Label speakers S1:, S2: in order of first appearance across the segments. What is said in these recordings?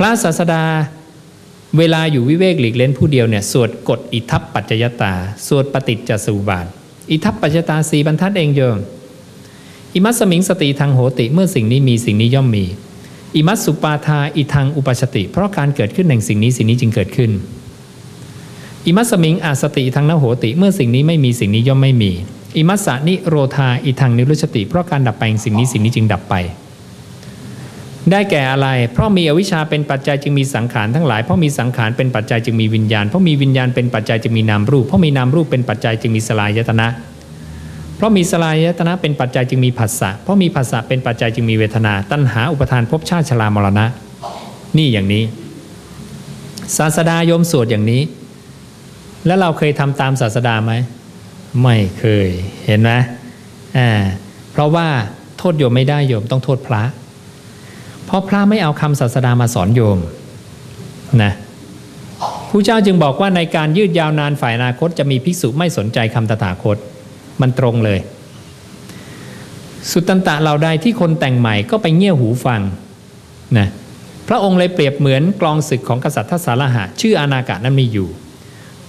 S1: พระศาสดาเวลาอยู่วิเวกหลีกเล่นผู้เดียวเนี่ยสวดกฎอิทัปปัจจยตา สวดปฏิจจสุบาท อิทัปปัจจยตาสีบรรทัดเองโยมอิมัสมิงสติทางโหติเมื่อสิ่งนี้มีสิ่งนี้ย่อมมี อิมัสสุปาทาอิทังอุปชติ เพราะการเกิดขึ้นแห่งสิ่งนี้สิ่งนี้จึงเกิดขึ้น อิมัสมิงอาสติทางนโหติ เมื่อสิ่งนี้ไม่มีสิ่งนี้ย่อมไม่มี อิมัสสานิโรธาอิทังนิรุชติ เพราะการดับไปแห่งสิ่งนี้สิ่งนี้จึงดับไป ได้แก่อะไร เพราะมีอวิชชาเป็นปัจจัยจึงมีสังขารทั้งหลาย เพราะมีสังขารเป็นปัจจัยจึงมีวิญญาณ เพราะมีวิญญาณเป็นปัจจัยจึงมีนามรูป เพราะมีนามรูปเป็นปัจจัยจึงมีสลายยตนะ เพราะมีสลายยตนะเป็นปัจจัยจึงมีผัสสะ เพราะมีผัสสะเป็นปัจจัยจึงมีเวทนา ตัณหาอุปทานภพชาติชรามรณะ นี่อย่างนี้ ศาสดาโยมสวดอย่างนี้ แล้วเราเคยทำตามศาสดาไหม ไม่เคย เห็นไหมอ่า เพราะว่าโทษโยมไม่ได้โยมต้องโทษพระ เพราะพระไม่เอาคำศาสดามาสอนโยมนะผู้เจ้าจึงบอกว่าในการยืดยาวนานฝ่ายอนาคตจะมีภิกษุไม่สนใจคำตถาคต มันตรงเลย สุตตันตะเหล่าใดที่คนแต่งใหม่ก็ไปเงี่ยหูฟังนะพระองค์เลยเปรียบเหมือนกลองศึกของกษัตริย์ทศาหะ ชื่ออานากาศนั้นมีอยู่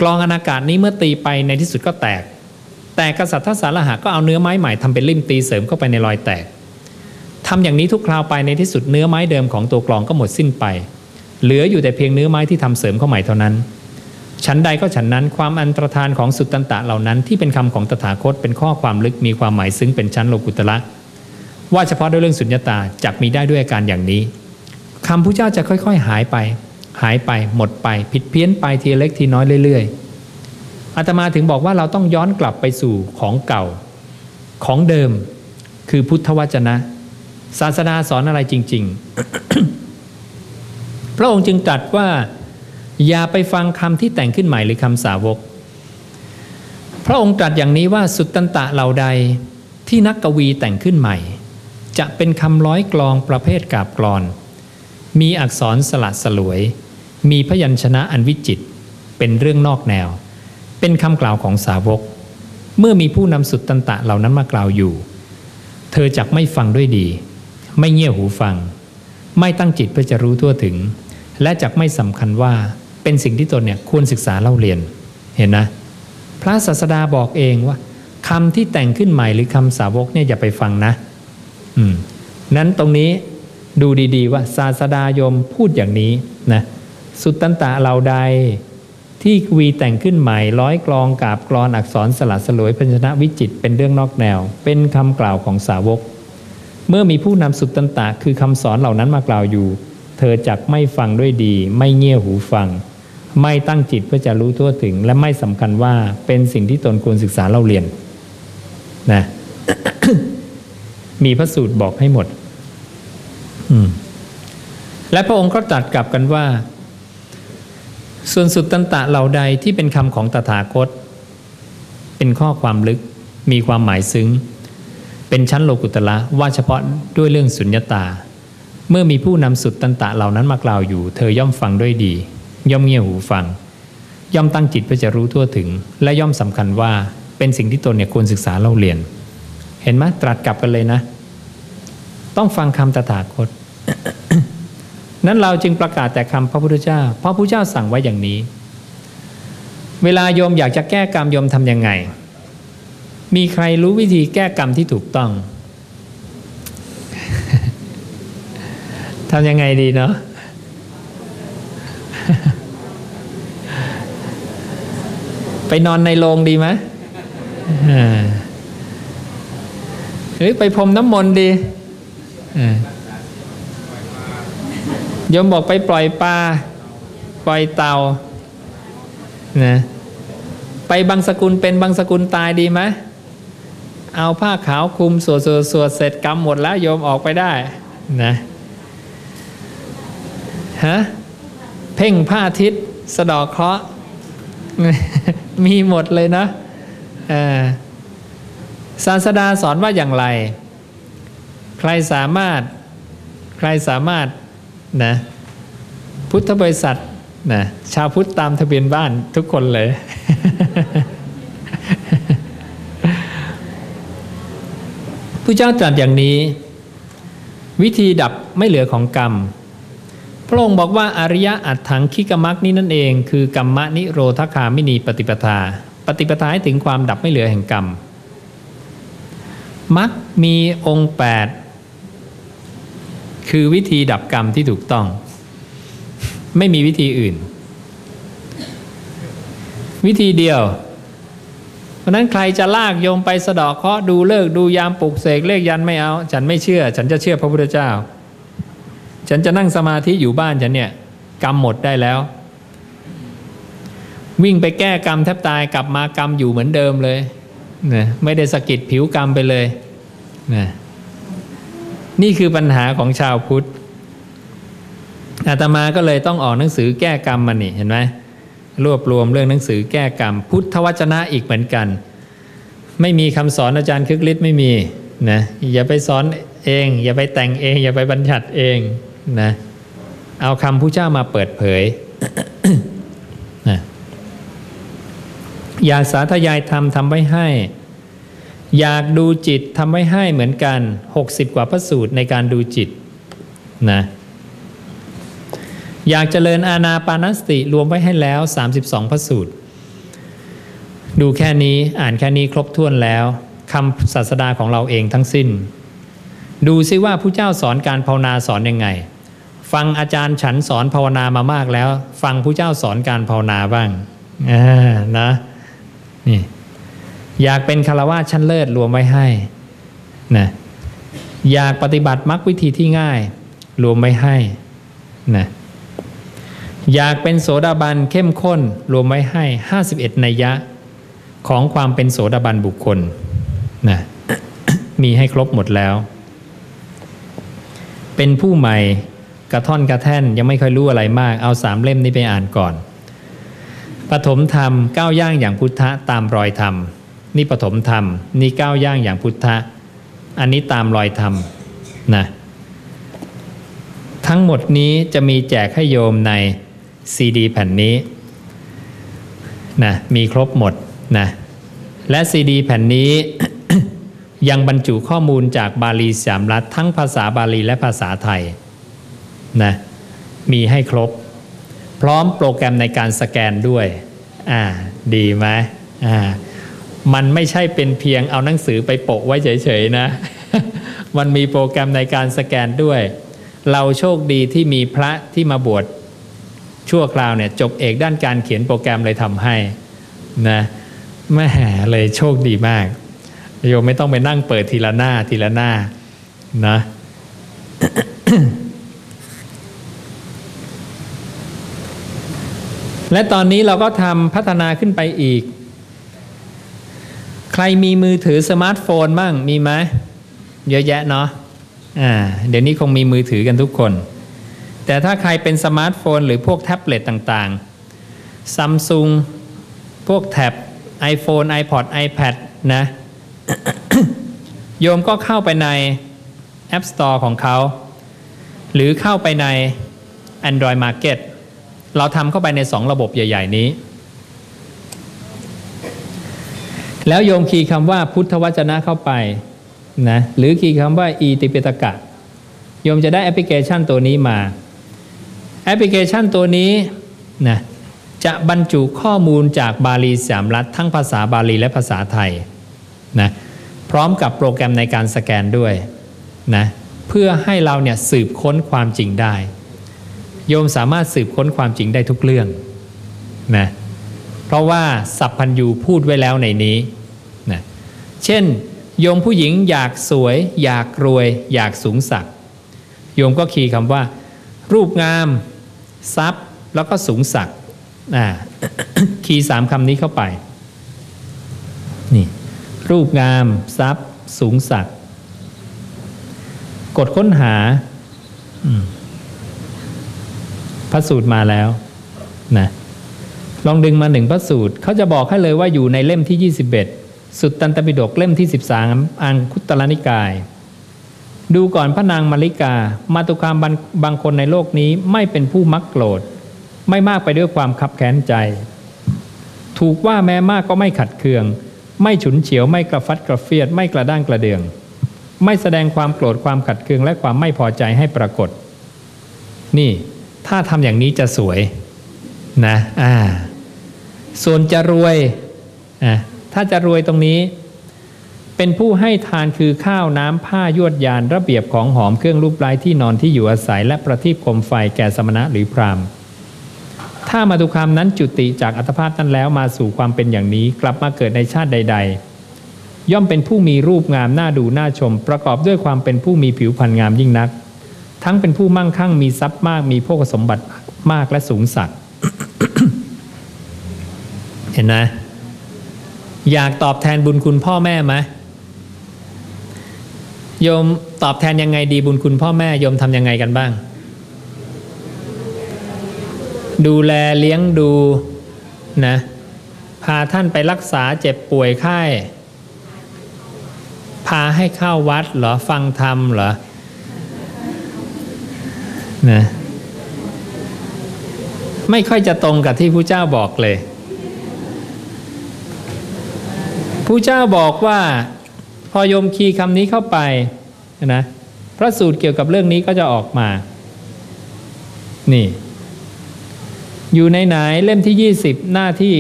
S1: กลองอานากาศนี้เมื่อตีไปในที่สุดก็แตก แต่กษัตริย์ทศาหะก็เอาเนื้อไม้ใหม่ทำเป็นลิ่มตีเสริมเข้าไปในรอยแตก ทำอย่างนี้ทุกคราวไปในที่สุดเนื้อไม้เดิมของตัวกลองก็หมดสิ้นไป เหลืออยู่แต่เพียงเนื้อไม้ที่ทำเสริมเข้าใหม่เท่านั้นฉันใดก็ฉันนั้นความอันตรธานของสุตตันตะเหล่านั้นที่เป็นคำของตถาคตเป็นข้อความลึกมีความหมายซึ้งเป็นชั้นโลกุตละว่าเฉพาะด้วยเรื่องสุญญตาจักมีได้ด้วยอาการอย่างนี้คำพระเจ้าจะค่อยๆ หายไป หายไปหมดไป ผิดเพี้ยนไปทีเล็กทีน้อยเรื่อยๆอาตมาถึงบอกว่าเราต้องย้อนกลับไปสู่ของเก่า ของเดิม คือพุทธวจนะ ศาสนาสอนอะไรจริง ๆ พระองค์จึงตรัสว่า อย่าไปฟังคำที่แต่งขึ้นใหม่หรือคำสาวก พระองค์ตรัสอย่างนี้ว่าสุตตันตะเหล่าใดที่นักกวีแต่งขึ้นใหม่ จะเป็นคำร้อยกลองประเภทกาบกรอน มีอักษรสลัดสลวย มีพยัญชนะอันวิจิต เป็นเรื่องนอกแนว เป็นคำกล่าวของสาวก เมื่อมีผู้นำสุดตันตะเหล่านั้นมากล่าวอยู่ เธอจักไม่ฟังด้วยดี ไม่เงี่ยหูฟัง ไม่ตั้งจิตเพื่อจะรู้ทั่วถึง และจักไม่สำคัญว่าเป็นสิ่งที่ตนเนี่ยควรศึกษาเล่าเรียนเห็นนะ พระศาสดาบอกเองว่าคำที่แต่งขึ้นใหม่หรือคำสาวกเนี่ยอย่าไปฟังนะ อืมนั้นตรงนี้ดูดีๆว่าศาสดายมพูดอย่างนี้นะสุตตันตะเหล่าใดที่วีแต่งขึ้นใหม่ร้อยกลองกาบกรอนอักษรสลัดสลวยพันชนะวิจิตเป็นเรื่องนอกแนว เป็นคำกล่าวของสาวก เมื่อมีผู้นำสุตตันตะคือคำสอนเหล่านั้นมากล่าวอยู่ เธอจักไม่ฟังด้วยดี ไม่เงี่ยหูฟัง ไม่ตั้งจิตเพื่อจะรู้ทั่วถึง และไม่สำคัญว่าเป็นสิ่งที่ตนควรศึกษาเล่าเรียนนะมีพระสูตรบอกให้หมด และพระองค์ก็ตรัสกลับกันว่า ส่วนสุดตันตะเหล่าใดที่เป็นคำของตถาคต เป็นข้อความลึก มีความหมายซึ้ง เป็นชั้นโลกุตละว่าเฉพาะด้วยเรื่องสุญญตา เมื่อมีผู้นำสุดตันตะเหล่านั้นมากล่าวอยู่ เธอย่อมฟังด้วยดี ย่อมเงี่ยหูฟัง ย่อมตั้งจิตเพื่อจะรู้ทั่วถึง และย่อมสำคัญว่าเป็นสิ่งที่ตนเนี่ยควรศึกษาเล่าเรียน เห็นไหมตรัสกลับกันเลยนะ ต้องฟังคำตถาคต นั้นเราจึงประกาศแต่คำพระพุทธเจ้า เพราะพระพุทธเจ้าสั่งไว้อย่างนี้ เวลาโยมอยากจะแก้กรรมโยมทำยังไง มีใครรู้วิธีแก้กรรมที่ถูกต้องทำยังไงดีเนาะไปนอนในโรงดีไหมหรือไปพรมน้ำมนต์ดีโยมบอกไปปล่อยปลาปล่อยเต่านะไปบางสกุลเป็นบางสกุลตายดีไหม เอาผ้าขาวคลุมสวดสวดสวดเสร็จกรรมหมดแล้วโยมออกไปได้นะฮะเพ่งผ้าทิศสะดอกเคราะห์มีหมดเลยนะศาสดาสอนว่าอย่างไร ใครสามารถใครสามารถนะพุทธบริษัทนะชาวพุทธตามทะเบียนบ้านทุกคนเลย ผู้เจ้าตรัสอย่างนี้ วิธีดับไม่เหลือของกรรม พระองค์บอกว่าอริยะอัตถังคิกมักนี้นั่นเอง คือกรรมนิโรธคามินีปฏิปทา ปฏิปทาให้ถึงความดับไม่เหลือแห่งกรรมมักมีองค์แปดคือวิธีดับกรรมที่ถูกต้อง ไม่มีวิธีอื่น วิธีเดียว ราะนั้นใครจะลากโยมไปสะดอกเคาะดูเลิกดูยามปลุกเสกเลขยันไม่เอา ฉันไม่เชื่อ ฉันจะเชื่อพระพุทธเจ้า ฉันจะนั่งสมาธิอยู่บ้านฉันเนี่ยกรรมหมดได้แล้ว วิ่งไปแก้กรรมแทบตายกลับมากรรมอยู่เหมือนเดิมเลยนะไม่ได้สะกิดผิวกรรมไปเลยนะนี่คือปัญหาของชาวพุทธอาตมาก็เลยต้องออกหนังสือแก้กรรมมานี่เห็นไหม รวบรวมเรื่องหนังสือแก้กรรม พุทธวจนะอีกเหมือนกัน ไม่มีคำสอนอาจารย์คึกฤทธิ์ไม่มีนะอย่าไปสอนเอง อย่าไปแต่งเอง อย่าไปบัญญัติเองนะเอาคำผู้เจ้ามาเปิดเผยนะอยากสาธยายธรรมทำไว้ให้ อยากดูจิตทำไว้ให้เหมือนกัน 60 กว่าพระสูตรในการดูจิตนะ อยากเจริญอาณาปานสติรวมไว้ให้แล้ว 32 พระสูตร ดูแค่นี้อ่านแค่นี้ครบถ้วนแล้วคำศาสดาของเราเองทั้งสิ้น ดูซิว่าผู้เจ้าสอนการภาวนาสอนยังไง ฟังอาจารย์ฉันสอนภาวนามามากแล้ว ฟังผู้เจ้าสอนการภาวนาบ้างานะนี่อยากเป็นคารวะชั้นเลิศรวมไว้ให้นะอยากปฏิบัติมรรควิธีที่ง่าย รวมไว้ให้นะ อยากเป็นโสดาบันเข้มข้นรวมไว้ให้ 51 นัยยะ ของความเป็นโสดาบันบุคคลนะมีให้ครบหมดแล้ว เป็นผู้ใหม่กระท่อนกระแท่นยังไม่ค่อยรู้อะไรมาก เอาสามเล่มนี้ไปอ่านก่อนปฐมธรรมก้าวย่างอย่างพุทธะตามรอยธรรม นี่ปฐมธรรม นี่ก้าวย่างอย่างพุทธะ อันนี้ตามรอยธรรมนะทั้งหมดนี้จะมีแจกให้โยมใน ซีดีแผ่นนี้นะมีครบหมดนะและซีดีแผ่นนี้ยังบรรจุข้อมูลจากบาลีสามรัฐทั้งภาษาบาลีและภาษาไทยนะมีให้ครบ พร้อมโปรแกรมในการสแกนด้วยอ่าดีไหมอ่ามันไม่ใช่เป็นเพียงเอาหนังสือไปโปะไว้เฉยๆนะ มันมีโปรแกรมในการสแกนด้วย เราโชคดีที่มีพระที่มาบวช ชั่วคราวเนี่ยจบเอกด้านการเขียนโปรแกรมเลยทำให้นะแม่เลยโชคดีมาก โยมไม่ต้องไปนั่งเปิดทีละหน้าทีละหน้านะและตอนนี้เราก็ทำพัฒนาขึ้นไปอีก ใครมีมือถือสมาร์ทโฟนบ้างมีไหมเยอะแยะเนาะอ่าเดี๋ยวนี้คงมีมือถือกันทุกคน แต่ถ้าใครเป็นสมาร์ทโฟน หรือพวกแท็บเล็ตต่างๆซัมซุงพวกแท็บ iPhone iPod iPad นะโยมก็เข้าไปใน App Store ของเขา หรือเข้าไปใน Android Market เราทำเข้าไปในสองระบบใหญ่ ๆ นี้ แล้วโยมคีย์คำว่าพุทธวจนะเข้าไปนะหรือคีย์คำว่า E-Tipitaka โยมจะได้แอปพลิเคชันตัวนี้มา แอปพลิเคชันตัวนี้นะจะบรรจุข้อมูลจากบาลีสามรัฐทั้งภาษาบาลีและภาษาไทยนะพร้อมกับโปรแกรมในการสแกนด้วยนะเพื่อให้เราเนี่ยสืบค้นความจริงได้ โยมสามารถสืบค้นความจริงได้ทุกเรื่องนะเพราะว่าสัพพัญญูพูดไว้แล้วในนี้นะเช่น โยมผู้หญิงอยากสวย อยากรวย อยากสูงสัก โยมก็คีย์คำว่า รูปงาม ทรัพย์แล้วก็สูงสักคีย์สามคำนี้เข้าไป นี่ รูปงาม ทรัพย์ สูงสักกดค้นหาพระสูตรมาแล้วนะลองดึงมาหนึ่งพระสูตรเขาจะบอกให้เลยว่าอยู่ในเล่มที่ 21 สุดตันตปิฎกเล่มที่ 13 อังคุตรนิกาย ดูก่อนพระนางมาริกา มาตุคามบางคนในโลกนี้ไม่เป็นผู้มักโกรธ ไม่มากไปด้วยความคับแค้นใจ ถูกว่าแม้มากก็ไม่ขัดเคือง ไม่ฉุนเฉียวไม่กระฟัดกระเฟียด ไม่กระด้างกระเดือง ไม่แสดงความโกรธความขัดเคืองและความไม่พอใจให้ปรากฏ นี่ถ้าทำอย่างนี้จะสวยนะอ่าส่วนจะรวยอะถ้าจะรวยตรงนี้ เป็นผู้ให้ทานคือข้าวน้ำผ้ายวดยานระเบียบของหอมเครื่องรูปไร้ที่นอนที่อยู่อาศัยและประทีปคมไฟแก่สมณะหรือพราหมณ์ ถ้ามาตุคามนั้นจุติจากอัตภาพนั้นแล้วมาสู่ความเป็นอย่างนี้กลับมาเกิดในชาติใด ๆ ย่อมเป็นผู้มีรูปงามน่าดูน่าชม ประกอบด้วยความเป็นผู้มีผิวพรรณงามยิ่งนัก ทั้งเป็นผู้มั่งคั่งมีทรัพย์มากมีโภคสมบัติมากและสูงสักดิ์เห็นไหมอยากตอบแทนบุญคุณพ่อแม่ไหม โยมตอบแทนยังไงดีบุญคุณพ่อแม่โยมทำยังไงกันบ้าง ดูแลเลี้ยงดูนะพาท่านไปรักษาเจ็บป่วยไข้พาให้เข้าวัดเหรอฟังธรรมเหรอนะไม่ค่อยจะตรงกับที่ผู้เจ้าบอกเลยผู้เจ้าบอกว่า พอโยมคีย์คำนี้เข้าไปนะพระสูตรเกี่ยวกับเรื่องนี้ก็จะออกมา นี่ อยู่ในไหนเล่มที่20หน้าที่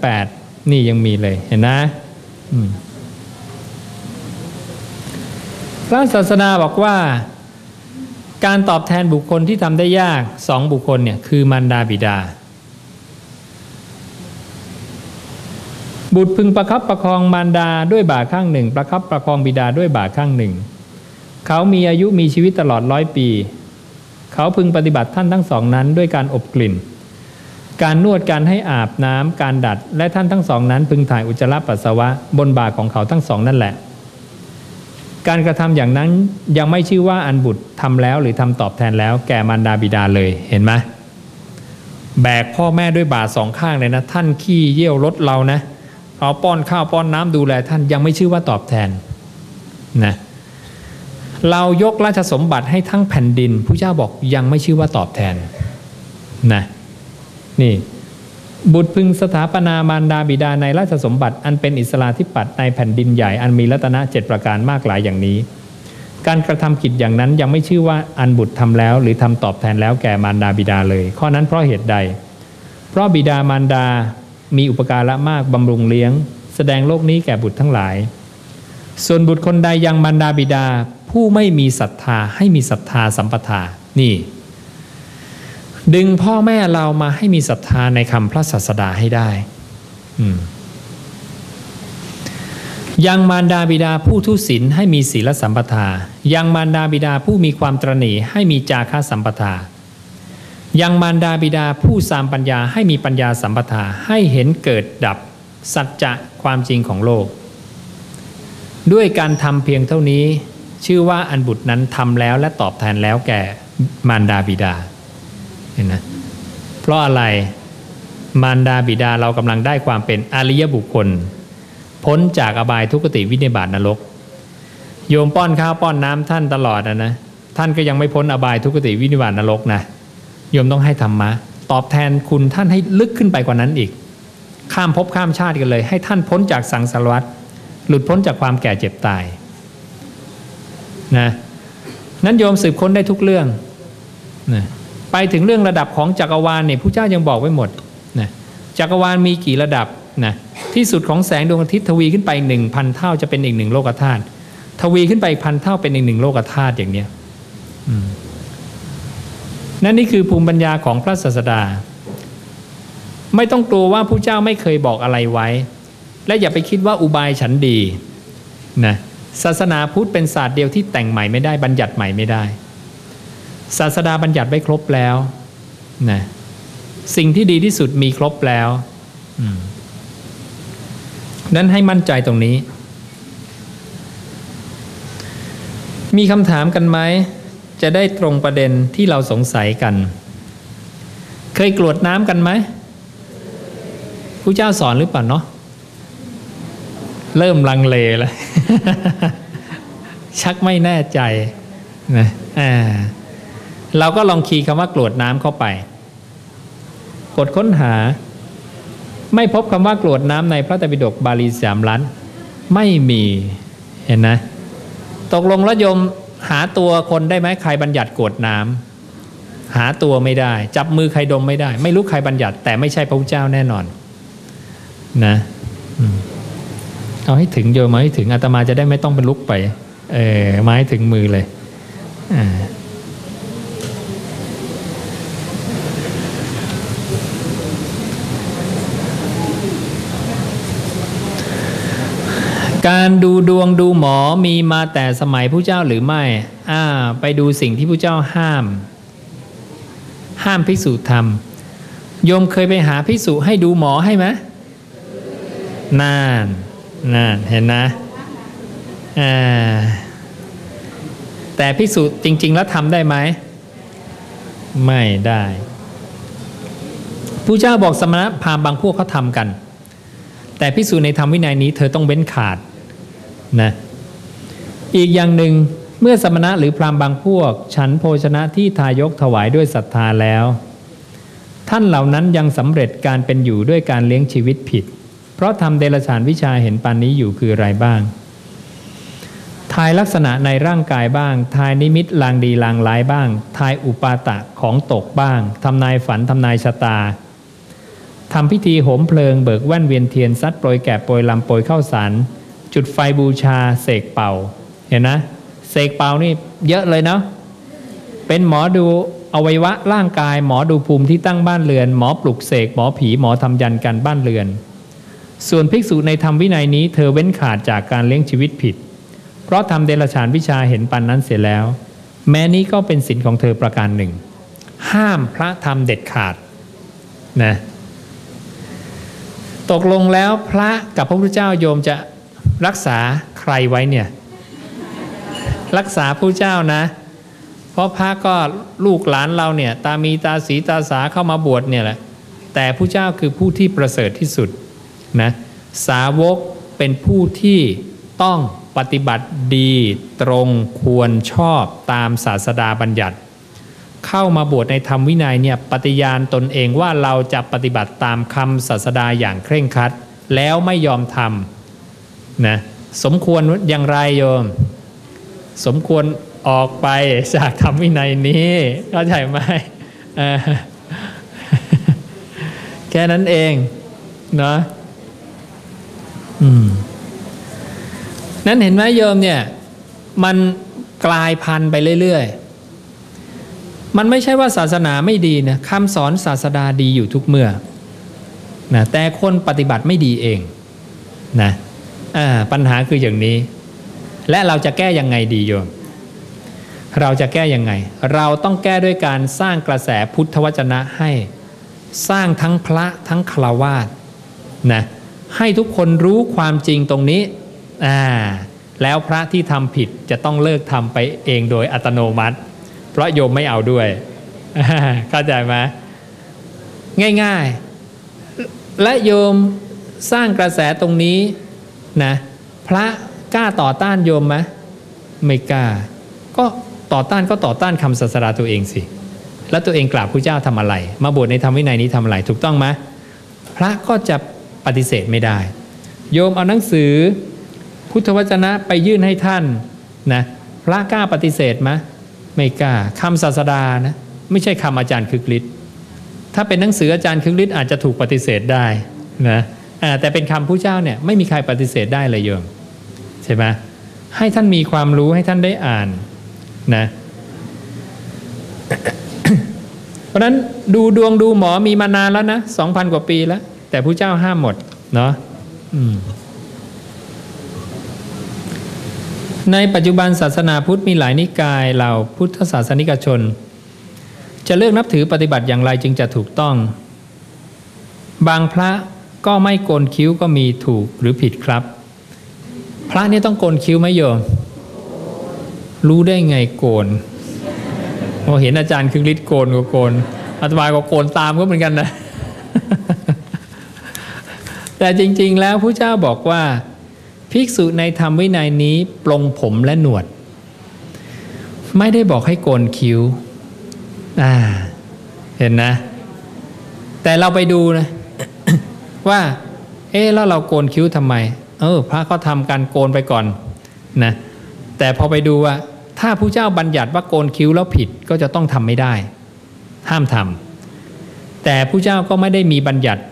S1: 58นี่ยังมีเลยเห็นนะพระศาสนาบอกว่า การตอบแทนบุคคลที่ทำได้ยากสองบุคคลเนี่ยคือมารดาบิดา บุตรพึงประคับประคองมารดาด้วยบ่าข้างหนึ่ง ประคับประคองบิดาด้วยบ่าข้างหนึ่ง เขามีอายุมีชีวิตตลอดร้อยปี เขาพึงปฏิบัติท่านทั้งสองนั้นด้วยการอบกลิ่น การนวดการให้อาบน้ำการดัด และท่านทั้งสองนั้น พึงถ่ายอุจจาระปัสสาวะบนบ่าของเขาทั้งสองนั่นแหละ การกระทำอย่างนั้นยังไม่ชื่อว่าอันบุตรทำแล้วหรือทำตอบแทนแล้วแก่มารดาบิดาเลยเห็นไหมแบกพ่อแม่ด้วยบ่าสองข้างเลยนะ ท่านขี้เยี่ยวรถเรานะ เอาป้อนข้าวป้อนน้ำดูแลท่านยังไม่ชื่อว่าตอบแทนนะเรายกราชสมบัติให้ทั้งแผ่นดินผู้เจ้าบอกยังไม่ชื่อว่าตอบแทนนะนี่บุตรพึงสถาปนามารดาบิดาในราชสมบัติ อันเป็นอิสลาธิปัตในแผ่นดินใหญ่อันมีรัตนะเจ็ดประการมากหลายอย่างนี้ การกระทำกิจอย่างนั้นยังไม่ชื่อว่าอันบุตรทำแล้ว หรือทำตอบแทนแล้วแก่มารดาบิดาเลย ข้อนั้นเพราะเหตุใด เพราะบิดามารดา มีอุปการะมากบำรุงเลี้ยง แสดงโลกนี้แก่บุตรทั้งหลาย ส่วนบุตรคนใดยังมารดาบิดาผู้ไม่มีศรัทธาให้มีศรัทธาสัมปทา นี่ ดึงพ่อแม่เรามาให้มีศรัทธาในคำพระศาสดาให้ได้ยังมารดาบิดาผู้ทุศีลให้มีศีลสัมปทา ยังมารดาบิดาผู้มีความตรณีให้มีจาคาสัมปทา ยังมารดาบิดาผู้สามปัญญาให้มีปัญญาสัมปทาให้เห็นเกิดดับสัจจะความจริงของโลก ด้วยการทำเพียงเท่านี้ ชื่อว่าอันบุตรนั้นทำแล้วและตอบแทนแล้วแก่มารดาบิดาเห็นนะเพราะอะไรมารดาบิดาเรากำลังได้ความเป็นอริยบุคคล พ้นจากอบายทุกติวินิบาตนรก โยมป้อนข้าวป้อนน้ำท่านตลอดนะนะท่านก็ยังไม่พ้นอบายทุกติวินิบาตนรกนะ โยมต้องให้ธรรมะ ตอบแทนคุณท่านให้ลึกขึ้นไปกว่านั้นอีก ข้ามภพข้ามชาติกันเลย ให้ท่านพ้นจากสังสารวัฏหลุดพ้นจากความแก่เจ็บตายนะนั้นโยมสืบค้นได้ทุกเรื่องนะไปถึงเรื่องระดับของจักรวาลเนี่ยผู้เจ้ายังบอกไว้หมดนะจักรวาลมีกี่ระดับนะที่สุดของแสงดวงอาทิตย์ทวีขึ้นไปหนึ่งพันเท่าจะเป็นอีกหนึ่งโลกธาตุทวีขึ้นไปพันเท่าเป็นอีกหนึ่งโลกธาตุอย่างเนี้ย อืม นั่นนี่คือภูมิปัญญาของพระศาสดา ไม่ต้องกลัวว่าผู้เจ้าไม่เคยบอกอะไรไว้ และอย่าไปคิดว่าอุบายฉันดีนะศาสนาพุทธเป็นศาสตร์เดียวที่แต่งใหม่ไม่ได้บัญญัติใหม่ไม่ได้ ศาสดาบัญญัติไว้ครบแล้วนะสิ่งที่ดีที่สุดมีครบแล้วนั้นให้มั่นใจตรงนี้ มีคำถามกันไหม จะได้ตรงประเด็นที่เราสงสัยกัน เคยกรวดน้ำกันไหมผู้เจ้าสอนหรือเปล่าเนาะเริ่มลังเลแล้วชักไม่แน่ใจนะอ่าเราก็ลองคีย์คำว่ากรวดน้ำเข้าไป กดค้นหา ไม่พบคำว่ากรวดน้ำในพระตบิดกบาลีสามล้าน ไม่มีเห็นนะ ตกลงแล้วยม หาตัวคนได้ไหมใครบัญญัติกวดน้หาตัวไม่ได้ จับมือใครดมไม่ได้ ไม่รู้ใครบัญญัติ แต่ไม่ใช่พระพุทธเจ้าแน่นอน นะเอาให้ถึงโยมมาให้ถึงอาตมาจะได้ไม่ต้องเป็นลุกไป เออมาให้ถึงมือเลยอ่า การดูดวงดูหมอมีมาแต่สมัยผู้เจ้าหรือไม่ อ่า ไปดูสิ่งที่ผู้เจ้าห้าม ห้ามภิกษุทำโยมเคยไปหาภิกษุให้ดูหมอให้ไหมนานนานเห็นนะอ่าแต่ภิกษุจริง ๆ แล้วทำได้ไหม ไม่ได้ผู้เจ้าบอกสมณพราหมณ์บางพวกเขาทำกัน แต่ภิกษุในธรรมวินัยนี้เธอต้องเว้นขาด นะอีกอย่างหนึ่งเมื่อสมณะหรือพราหมณ์บางพวก ฉันโภชนะที่ทายกถวายด้วยศรัทธาแล้ว ท่านเหล่านั้นยังสำเร็จการเป็นอยู่ด้วยการเลี้ยงชีวิตผิด เพราะทำเดลฉานวิชาเห็นปานนี้อยู่คืออะไรบ้าง ทายลักษณะในร่างกายบ้าง ทายนิมิตลางดีลางร้ายบ้าง ทายอุปาตะของตกบ้างทำนายฝันทำนายชะตาทำพิธีโหมเพลิงเบิกแว่นเวียนเทียนซัดโปรยแกะโปรยลำโปรยข้าวสาร จุดไฟบูชาเสกเป่า เห็นนะ เสกเป่านี่เยอะเลยเนาะเป็นหมอดูอวัยวะร่างกาย หมอดูภูมิที่ตั้งบ้านเรือน หมอปลุกเสกหมอผีหมอทำยันกันบ้านเรือน ส่วนภิกษุในธรรมวินัยนี้ เธอเว้นขาดจากการเลี้ยงชีวิตผิด เพราะทำเดลฉานวิชาเห็นปันนั้นเสียแล้ว แม้นี้ก็เป็นสินของเธอประการหนึ่ง ห้ามพระทำเด็ดขาดนะตกลงแล้วพระกับพระพุทธเจ้าโยมจะ รักษาใครไว้เนี่ย รักษาพระเจ้านะ เพราะพระก็ลูกหลานเราเนี่ย ตามีตาสีตาสาเข้ามาบวชเนี่ยแหละแต่ผู้เจ้าคือผู้ที่ประเสริฐที่สุดนะสาวกเป็นผู้ที่ต้องปฏิบัติดีตรงควรชอบตามศาสดาบัญญัติ เข้ามาบวชในธรรมวินัยเนี่ยปฏิญาณตนเองว่าเราจะปฏิบัติตามคำศาสดาอย่างเคร่งครัด แล้วไม่ยอมทำ นะสมควรอย่างไรโยม สมควรออกไปจากธรรมวินัยนี้ เข้าใจไหมแค่นั้นเองเนาะอืมนั้นเห็นไหมโยมเนี่ย มันกลายพันธุ์ไปเรื่อยๆ มันไม่ใช่ว่าศาสนาไม่ดีนะคำสอนศาสดาดีอยู่ทุกเมื่อนะแต่คนปฏิบัติไม่ดีเองนะ ปัญหาคืออย่างนี้ และเราจะแก้ยังไงดีโยมเราจะแก้ยังไง เราต้องแก้ด้วยการสร้างกระแสพุทธวจนะให้สร้างทั้งพระทั้งคราวาสนะให้ทุกคนรู้ความจริงตรงนี้อ่าแล้วพระที่ทำผิดจะต้องเลิกทำไปเองโดยอัตโนมัติ เพราะโยมไม่เอาด้วยเข้าใจไหมง่าย ๆ และโยมสร้างกระแสตรงนี้ นะพระกล้าต่อต้านโยมไหมไม่กล้า ก็ต่อต้านก็ต่อต้านคำศาสดาตัวเองสิ แล้วตัวเองกราบพระเจ้าทำอะไร มาบวชในธรรมวินัยนี้ทำอะไร ถูกต้องไหมพระก็จะปฏิเสธไม่ได้ โยมเอาหนังสือ พุทธวจนะไปยื่นให้ท่านนะพระกล้าปฏิเสธไหมไม่กล้าคำศาสดานะไม่ใช่คำอาจารย์คึกฤทธิ์ถ้าเป็นหนังสืออาจารย์คึกฤทธิ์อาจจะถูกปฏิเสธได้นะ แต่เป็นคำผู้เจ้าเนี่ยไม่มีใครปฏิเสธได้เลยโยมใช่ไหมให้ท่านมีความรู้ให้ท่านได้อ่านนะเพราะนั้นดูดวงดูหมอมีมานานแล้วนะสองพันกว่าปีแล้ว แต่ผู้เจ้าห้ามหมดเนาะในปัจจุบันศาสนาพุทธมีหลายนิกายเหล่าพุทธศาสนิกชน จะเลือกนับถือปฏิบัติอย่างไรจึงจะถูกต้อง บางพระ ก็ไม่โกนคิ้วก็มีถูกหรือผิดครับ พระนี่ต้องโกนคิ้วไหมโยม รู้ได้ไงโกนพอเห็นอาจารย์คึงฤทธิ์โกนก็โกนอาตมาก็โกนตามก็เหมือนกันนะ แต่จริง ๆ แล้วผู้เจ้าบอกว่า ภิกษุในธรรมวินัยนี้ปลงผมและหนวด ไม่ได้บอกให้โกนคิ้ว อ่า เห็นนะ แต่เราไปดูนะ ว่า เอ๊แล้วเราโกนคิ้วทำไม เออ พระก็ทำการโกนไปก่อนนะแต่พอไปดูว่า ถ้าผู้เจ้าบัญญัติว่าโกนคิ้วแล้วผิดก็จะต้องทำไม่ได้ ห้ามทำแต่ผู้เจ้าก็ไม่ได้มีบัญญัติ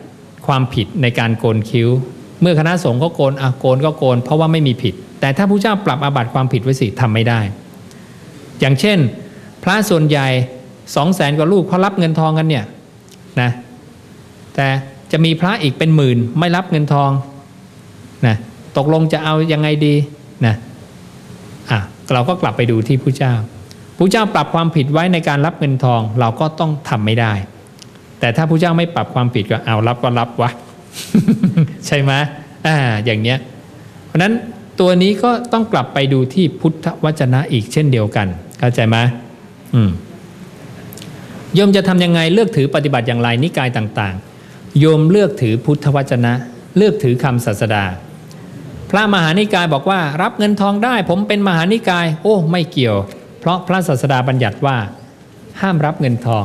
S1: ความผิดในการโกนคิ้ว เมื่อคณะสงฆ์ก็โกนอะโกนก็โกน เพราะว่าไม่มีผิด แต่ถ้าผู้เจ้าปรับอาบัติความผิดไว้สิทำไม่ได้ อย่างเช่น พระส่วนใหญ่สองแสนกว่าลูกเขารับเงินทองกันเนี่ยนะแต่ จะมีพระอีกเป็นหมื่น ไม่รับเงินทองนะตกลงจะเอายังไงดีนะอะเราก็กลับไปดูที่ผู้เจ้าผู้เจ้าปรับความผิดไว้ในการรับเงินทอง เราก็ต้องทำไม่ได้ แต่ถ้าผู้เจ้าไม่ปรับความผิดก็เอารับก็รับวะใช่ไหมอ่าอย่างเนี้ยเพราะนั้นตัวนี้ก็ต้องกลับไปดูที่พุทธวจนะอีกเช่นเดียวกัน เข้าใจไหมอืมโยมจะทำยังไงเลือกถือปฏิบัติอย่างไรนิกายต่างๆ โยมเลือกถือพุทธวจนะ เลือกถือคำศาสดา พระมหานิกายบอกว่ารับเงินทองได้ ผมเป็นมหานิกาย โอ้ไม่เกี่ยว เพราะพระศาสดาบัญญัติว่า ห้ามรับเงินทอง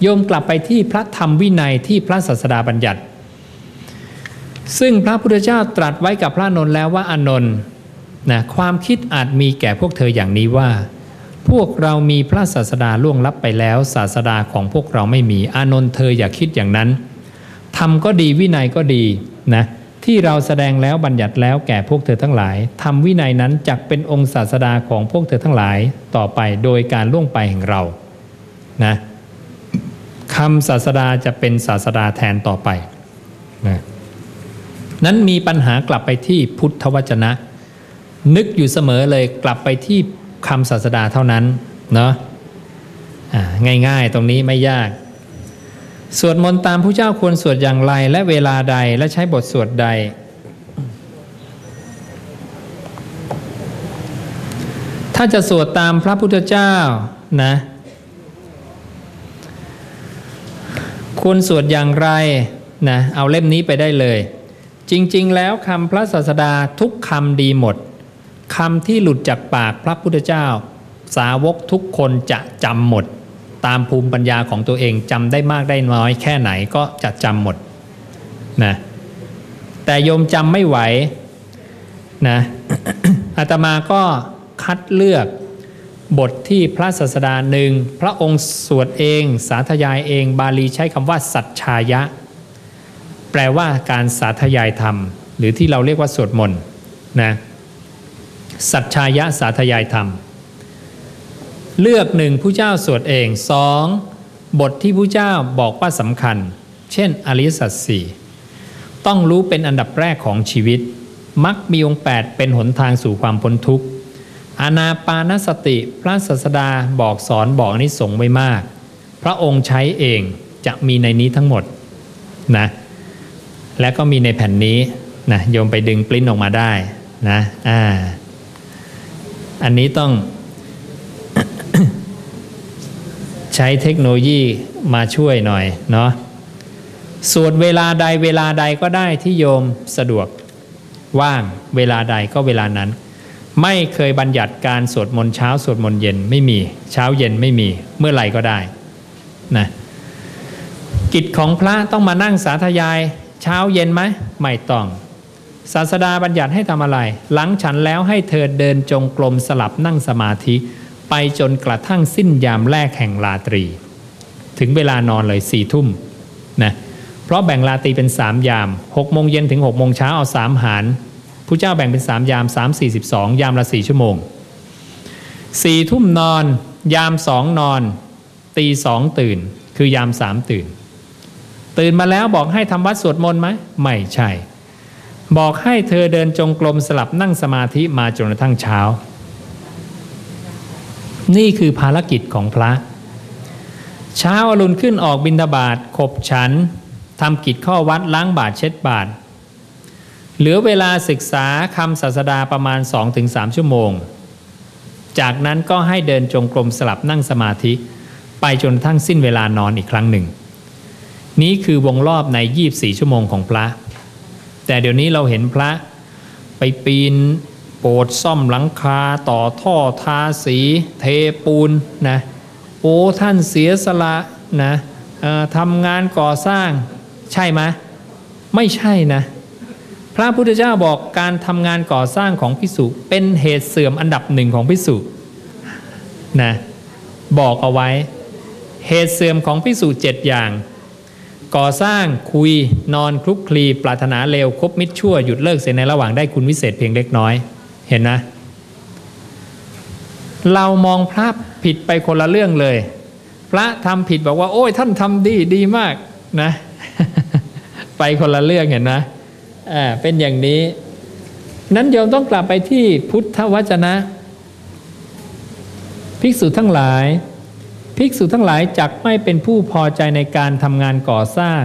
S1: โยมกลับไปที่พระธรรมวินัยที่พระศาสดาบัญญัติ ซึ่งพระพุทธเจ้าตรัสไว้กับพระนนท์แล้วว่าอานนท์นะความคิดอาจมีแก่พวกเธออย่างนี้ว่า พวกเรามีพระศาสดาล่วงลับไปแล้ว ศาสดาของพวกเราไม่มี อานนท์เธออย่าคิดอย่างนั้น ทำก็ดีวินัยก็ดีนะที่เราแสดงแล้วบัญญัติแล้วแก่พวกเธอทั้งหลายทำวินัยนั้นจักเป็นองค์ศาสดาของพวกเธอทั้งหลายต่อไปโดยการล่วงไปแห่งเรานะคำศาสดาจะเป็นศาสดาแทนต่อไปนะนั้นมีปัญหากลับไปที่พุทธวจนะ นึกอยู่เสมอเลยกลับไปที่คำศาสดาเท่านั้นเนาะง่ายๆตรงนี้ไม่ยาก สวดมนต์ตามผู้เจ้าควรสวดอย่างไร และเวลาใดและใช้บทสวดใด ถ้าจะสวดตามพระพุทธเจ้านะ ควรสวดอย่างไรนะเอาเล่มนี้ไปได้เลย จริง ๆ แล้วคำพระศาสดาทุกคำดีหมดคำที่หลุดจากปากพระพุทธเจ้า สาวกทุกคนจะจำหมด ตามภูมิปัญญาของตัวเองจำได้มากได้น้อยแค่ไหนก็จะจำหมดนะแต่โยมจำไม่ไหวนะอาตมาก็คัดเลือกบทที่พระศาสดาหนึ่งพระองค์สวดเองสาธยายเอง บาลีใช้คำว่า สัจชายะ แปลว่าการสาธยายธรรม หรือที่เราเรียกว่าสวดมนต์นะสัจชายะสาธยายธรรม เลือกหนึ่งผู้เจ้าสวดเองสองบทที่ผู้เจ้าบอกว่าสำคัญ เช่นอริสัจสี่ต้องรู้เป็นอันดับแรกของชีวิต มักมีองค์8เป็นหนทางสู่ความพ้นทุกข์อานาปานสติพระศาสดาบอกสอนบอกนิสงไว้มาก พระองค์ใช้เองจะมีในนี้ทั้งหมดนะและก็มีในแผ่นนี้นะโยมไปดึงปริ้นออกมาได้นะอ่าอันนี้ต้อง ใช้เทคโนโลยีมาช่วยหน่อยเนาะสวดเวลาใดเวลาใดก็ได้ที่โยมสะดวกว่างเวลาใดก็เวลานั้น ไม่เคยบัญญัติการสวดมนต์เช้าสวดมนต์เย็นไม่มีเช้าเย็นไม่มีเมื่อไหร่ก็ได้นะกิจของพระต้องมานั่งสาธยาย เช้าเย็นไหมไม่ต้อง ศาสดาบัญญัติให้ทำอะไร หลังฉันแล้วให้เธอเดินจงกรมสลับนั่งสมาธิ ไปจนกระทั่งสิ้นยามแรกแห่งราตรี ถึงเวลานอนเลยสี่ทุ่มนะเพราะแบ่งราตรีเป็นสามยามหกโมงเย็นถึงหกโมงเช้าเอาสามหารผู้เจ้าแบ่งเป็นสามยามสามสี่สิบสองยามละสี่ชั่วโมงสี่ทุ่มนอน ยามสองนอน ตีสองตื่น คือยามสามตื่น ตื่นมาแล้วบอกให้ทำวัดสวดมนต์ไหมไม่ใช่ บอกให้เธอเดินจงกรมสลับนั่งสมาธิมาจนกระทั่งเช้า นี่คือภารกิจของพระ เช้าอรุณขึ้นออกบินทบาทขบฉันทำกิจข้อวัดล้างบาทเช็ดบาท เหลือเวลาศึกษาคำศาสดาประมาณ 2-3 ชั่วโมง จากนั้นก็ให้เดินจงกรมสลับนั่งสมาธิ ไปจนทั้งสิ้นเวลานอนอีกครั้งหนึ่ง นี้คือวงรอบใน 24 ชั่วโมงของพระ แต่เดี๋ยวนี้เราเห็นพระไปปีน โปดซ่อมหลังคาต่อท่อทาสีเทปูนนะโอ้ท่านเสียสละนะทำงานก่อสร้างใช่ไหมไม่ใช่นะ พระพุทธเจ้าบอกการทำงานก่อสร้างของพิสุเป็นเหตุเสื่อมอันดับหนึ่งของพิสุนะบอกเอาไว้ เหตุเสื่อมของพิสูจน์เจ็ดอย่าง ก่อสร้างคุยนอนคลุกคลี ปรารถนาเลวคบมิตรชั่วหยุดเลิกเสียในระหว่างได้คุณวิเศษเพียงเล็กน้อย เห็นนะ เรามองพระผิดไปคนละเรื่องเลย พระทำผิดบอกว่า โอ้ยท่านทำดีดีมากนะ ไปคนละเรื่องเห็นนะอ่าเป็นอย่างนี้ นั้นโยมต้องกลับไปที่พุทธวจนะ ภิกษุทั้งหลาย ภิกษุทั้งหลายจักไม่เป็นผู้พอใจในการทำงานก่อสร้าง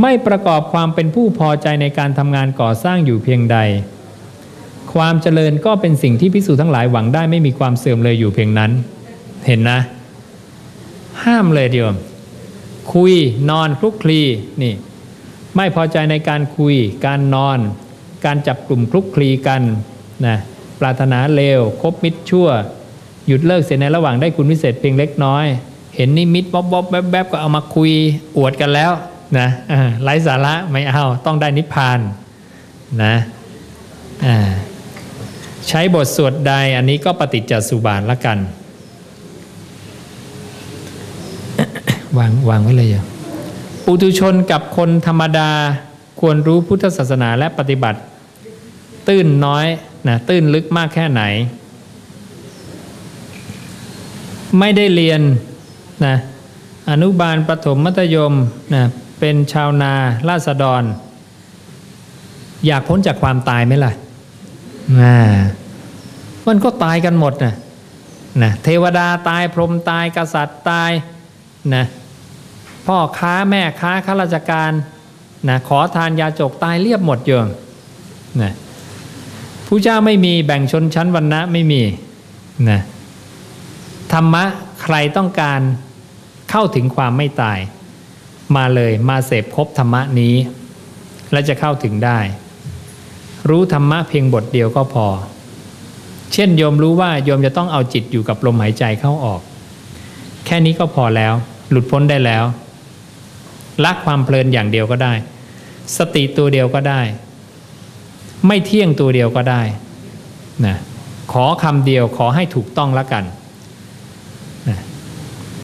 S1: ไม่ประกอบความเป็นผู้พอใจในการทำงานก่อสร้างอยู่เพียงใด ความเจริญก็เป็นสิ่งที่ภิกษุทั้งหลายหวังได้ไม่มีความเสื่อมเลยอยู่เพียงนั้น เห็นนะ ห้ามเลยเดียวคุยนอนคลุกคลีนี่ไม่พอใจในการคุย การนอน การจับกลุ่มคลุกคลีกันนะปรารถนาเลวคบมิตรชั่ว หยุดเลิกเสียในระหว่างได้คุณวิเศษเพียงเล็กน้อย เห็นนิมิตบ๊อบบ๊อบแบบแบบก็เอามาคุยอวดกันแล้วนะไร้สาระไม่เอาต้องได้นิพพานนะอ่า ใช้บทสวดใดอันนี้ก็ปฏิจจสุบานละกัน วางวางไว้เลยอย่าปุถุชนกับคนธรรมดาควรรู้พุทธศาสนาและปฏิบัติ ตื้นน้อยนะตื้นลึกมากแค่ไหน ไม่ได้เรียนนะอนุบาลประถมมัธยมนะเป็นชาวนาราษฎร อยากพ้นจากความตายไหมล่ะอ่า มันก็ตายกันหมดนะนะเทวดาตายพรหมตายกษัตริย์ตายนะพ่อค้าแม่ค้าข้าราชการนะขอทานยาจกตายเรียบหมดเยงนะผู้เจ้าไม่มีแบ่งชนชั้นวรรณะไม่มีนะธรรมะใครต้องการเข้าถึงความไม่ตาย มาเลยมาเสพคบธรรมะนี้ และจะเข้าถึงได้ รู้ธรรมะเพียงบทเดียวก็พอ เช่นโยมรู้ว่าโยมจะต้องเอาจิตอยู่กับลมหายใจเข้าออก แค่นี้ก็พอแล้ว หลุดพ้นได้แล้วละความเพลินอย่างเดียวก็ได้ สติตัวเดียวก็ได้ ไม่เที่ยงตัวเดียวก็ได้นะขอคำเดียวขอให้ถูกต้องละกัน